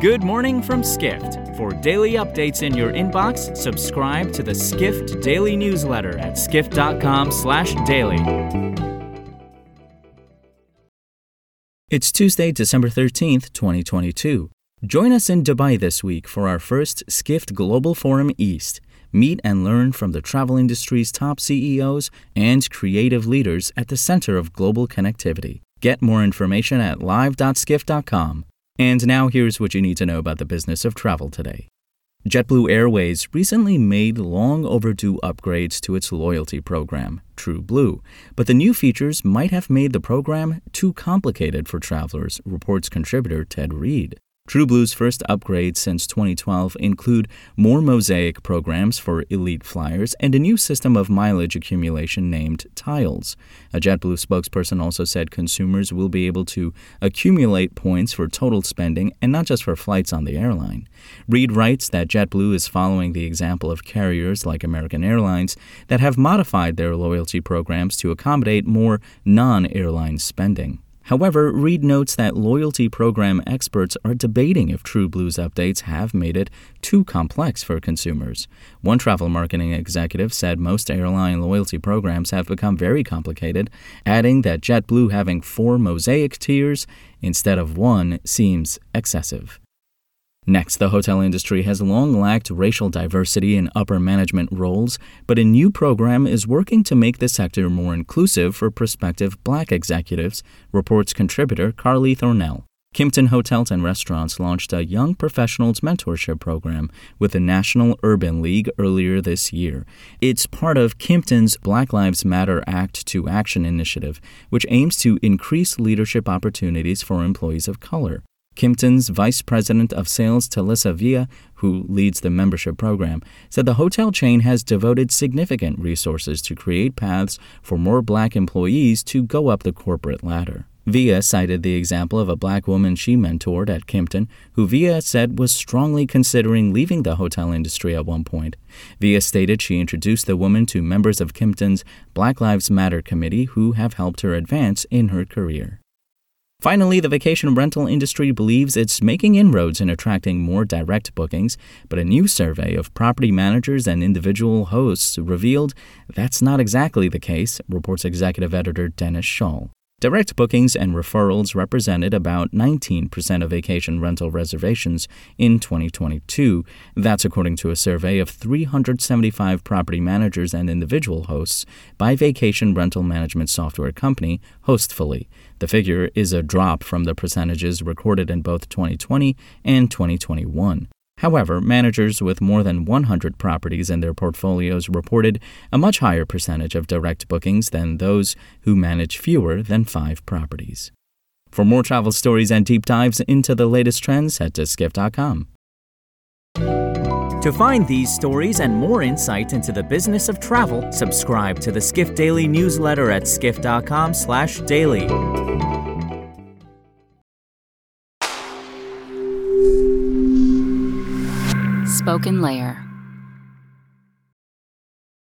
Good morning from Skift. For daily updates in your inbox, subscribe to the Skift Daily newsletter at skift.com/daily. It's Tuesday, December 13th, 2022. Join us in Dubai this week for our first Skift Global Forum East. Meet and learn from the travel industry's top CEOs and creative leaders at the center of global connectivity. Get more information at live.skift.com. And now here's what you need to know about the business of travel today. JetBlue Airways recently made long overdue upgrades to its loyalty program, TrueBlue, but the new features might have made the program too complicated for travelers, reports contributor Ted Reed. TrueBlue's first upgrades since 2012 include more Mosaic programs for elite flyers and a new system of mileage accumulation named Tiles. A JetBlue spokesperson also said consumers will be able to accumulate points for total spending and not just for flights on the airline. Reed writes that JetBlue is following the example of carriers like American Airlines that have modified their loyalty programs to accommodate more non airline spending. However, Reed notes that loyalty program experts are debating if TrueBlue's updates have made it too complex for consumers. One travel marketing executive said most airline loyalty programs have become very complicated, adding that JetBlue having four mosaic tiers instead of one seems excessive. Next, the hotel industry has long lacked racial diversity in upper management roles, but a new program is working to make the sector more inclusive for prospective black executives, reports contributor Carly Thornell. Kimpton Hotels and Restaurants launched a Young Professionals Mentorship Program with the National Urban League earlier this year. It's part of Kimpton's Black Lives Matter Act to Action initiative, which aims to increase leadership opportunities for employees of color. Kimpton's vice president of sales, Talissa Villa, who leads the membership program, said the hotel chain has devoted significant resources to create paths for more black employees to go up the corporate ladder. Villa cited the example of a black woman she mentored at Kimpton, who Villa said was strongly considering leaving the hotel industry at one point. Villa stated she introduced the woman to members of Kimpton's Black Lives Matter committee who have helped her advance in her career. Finally, the vacation rental industry believes it's making inroads in attracting more direct bookings, but a new survey of property managers and individual hosts revealed that's not exactly the case, reports executive editor Dennis Schaal. Direct bookings and referrals represented about 19% of vacation rental reservations in 2022. That's according to a survey of 375 property managers and individual hosts by vacation rental management software company Hostfully. The figure is a drop from the percentages recorded in both 2020 and 2021. However, managers with more than 100 properties in their portfolios reported a much higher percentage of direct bookings than those who manage fewer than five properties. For more travel stories and deep dives into the latest trends, head to skift.com. To find these stories and more insight into the business of travel, subscribe to the Skift Daily newsletter at skift.com/daily. SpokenLayer.